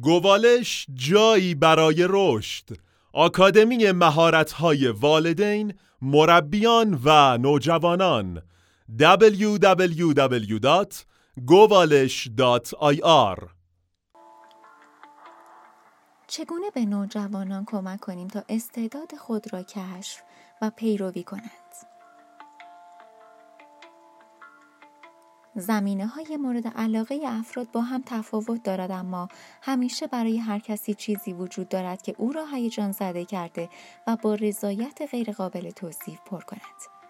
گوالش جایی برای رشد. آکادمی مهارت‌های والدین، مربیان و نوجوانان. www.govalish.ir چگونه به نوجوانان کمک کنیم تا استعداد خود را کشف و پیروی کنند؟ زمینه های مورد علاقه افراد با هم تفاوت دارد اما همیشه برای هر کسی چیزی وجود دارد که او را هیجان زده کرده و با رضایت غیرقابل توصیف پر کند.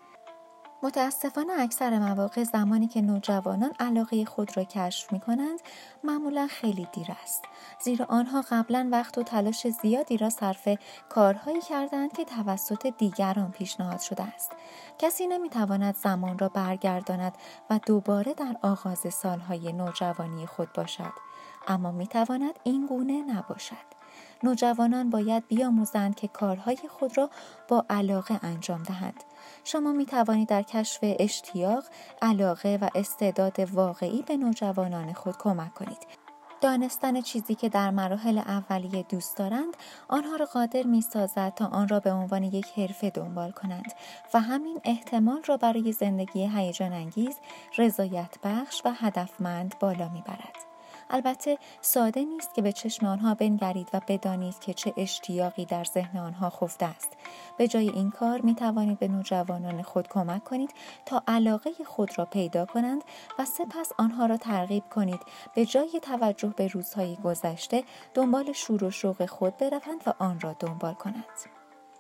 متاسفانه اکثر مواقع زمانی که نوجوانان علاقه خود را کشف می کنند معمولا خیلی دیر است. زیرا آنها قبلا وقت و تلاش زیادی را صرف کارهایی کردند که توسط دیگران پیشنهاد شده است. کسی نمی تواند زمان را برگرداند و دوباره در آغاز سالهای نوجوانی خود باشد. اما می تواند این گونه نباشد. نوجوانان باید بیاموزند که کارهای خود را با علاقه انجام دهند. شما می توانید در کشف اشتیاق، علاقه و استعداد واقعی به نوجوانان خود کمک کنید. دانستن چیزی که در مراحل اولیه دوست دارند آنها را قادر می سازد تا آن را به عنوان یک حرفه دنبال کنند و همین احتمال را برای زندگی هیجان انگیز، رضایت بخش و هدفمند بالا می برد. البته ساده نیست که به چشم آنها بنگرید و بدانید که چه اشتیاقی در ذهن آنها خفته است. به جای این کار می توانید به نوجوانان خود کمک کنید تا علاقه خود را پیدا کنند و سپس آنها را ترغیب کنید. به جای توجه به روزهای گذشته دنبال شور و شوق خود بروند و آن را دنبال کنند.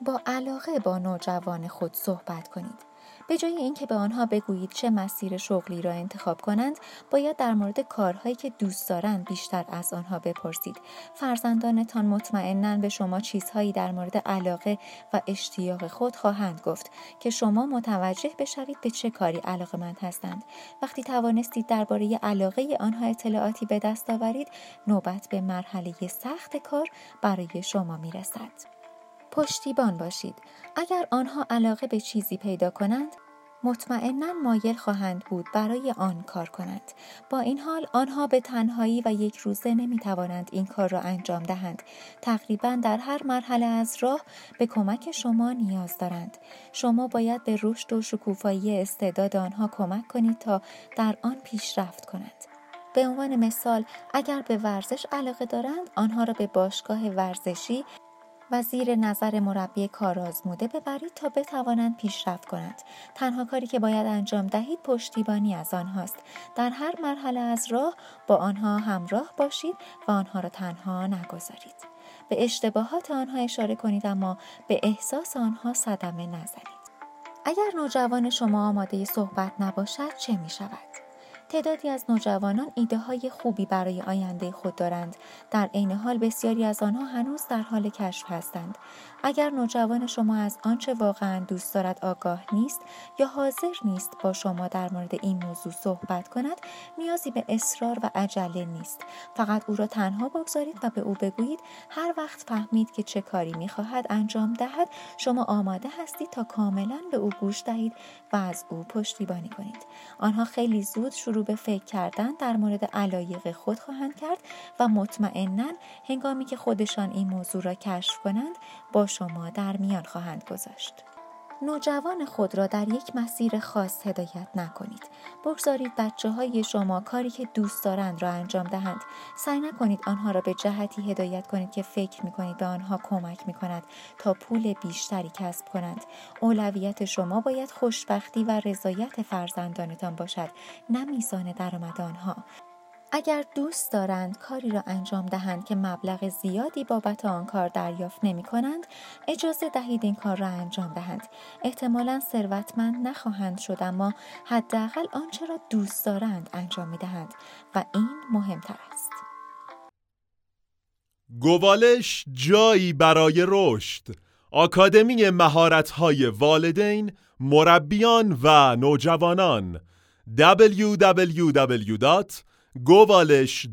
با علاقه با نوجوان خود صحبت کنید. به جای اینکه به آنها بگویید چه مسیر شغلی را انتخاب کنند باید در مورد کارهایی که دوست دارند بیشتر از آنها بپرسید. فرزندانتان مطمئنا به شما چیزهایی در مورد علاقه و اشتیاق خود خواهند گفت که شما متوجه بشوید به چه کاری علاقمند هستند. وقتی توانستید درباره علاقه آنها اطلاعاتی به دست آورید نوبت به مرحله سخت کار برای شما می‌رسد. پشتیبان باشید. اگر آنها علاقه به چیزی پیدا کنند مطمئنا مایل خواهند بود برای آن کار کنند. با این حال آنها به تنهایی و یک روزه نمی توانند این کار را انجام دهند. تقریبا در هر مرحله از راه به کمک شما نیاز دارند. شما باید به رشد و شکوفایی استعداد آنها کمک کنید تا در آن پیشرفت کنند. به عنوان مثال اگر به ورزش علاقه دارند آنها را به باشگاه ورزشی و زیر نظر مربی کارآزموده ببرید تا بتوانند پیشرفت کنند. تنها کاری که باید انجام دهید پشتیبانی از آنهاست. در هر مرحله از راه با آنها همراه باشید و آنها را تنها نگذارید. به اشتباهات آنها اشاره کنید اما به احساس آنها صدمه نزنید. اگر نوجوان شما آماده صحبت نباشد چه می شود؟ تعدادی از نوجوانان ایده های خوبی برای آینده خود دارند. در عین حال بسیاری از آنها هنوز در حال کشف هستند. اگر نوجوان شما از آنچه واقعا دوست دارد آگاه نیست یا حاضر نیست با شما در مورد این موضوع صحبت کند نیازی به اصرار و عجله نیست. فقط او را تنها بگذارید و به او بگویید هر وقت فهمید که چه کاری می‌خواهد انجام دهد شما آماده هستید تا کاملا به او گوش دهید و از او پشتیبانی کنید. آنها خیلی زود شروع به فکر کردن در مورد علایق خود خواهند کرد و مطمئنا هنگامی که خودشان این موضوع را کشف کنند با شما در میان خواهند گذاشت. نوجوان خود را در یک مسیر خاص هدایت نکنید. بگذارید بچه های شما کاری که دوست دارند را انجام دهند. سعی نکنید آنها را به جهتی هدایت کنید که فکر می کنید به آنها کمک می کند تا پول بیشتری کسب کنند. اولویت شما باید خوشبختی و رضایت فرزندانتان باشد نه میزان درآمد آنها. اگر دوست دارند کاری را انجام دهند که مبلغ زیادی بابت آن کار دریافت نمی کنند اجازه دهید این کار را انجام دهند. احتمالا ثروتمند نخواهند شد اما حداقل آنچه را دوست دارند انجام می دهند و این مهمتر است. گوالش جایی برای رشد. آکادمی مهارت‌های والدین، مربیان و نوجوانان. www. govalish.ir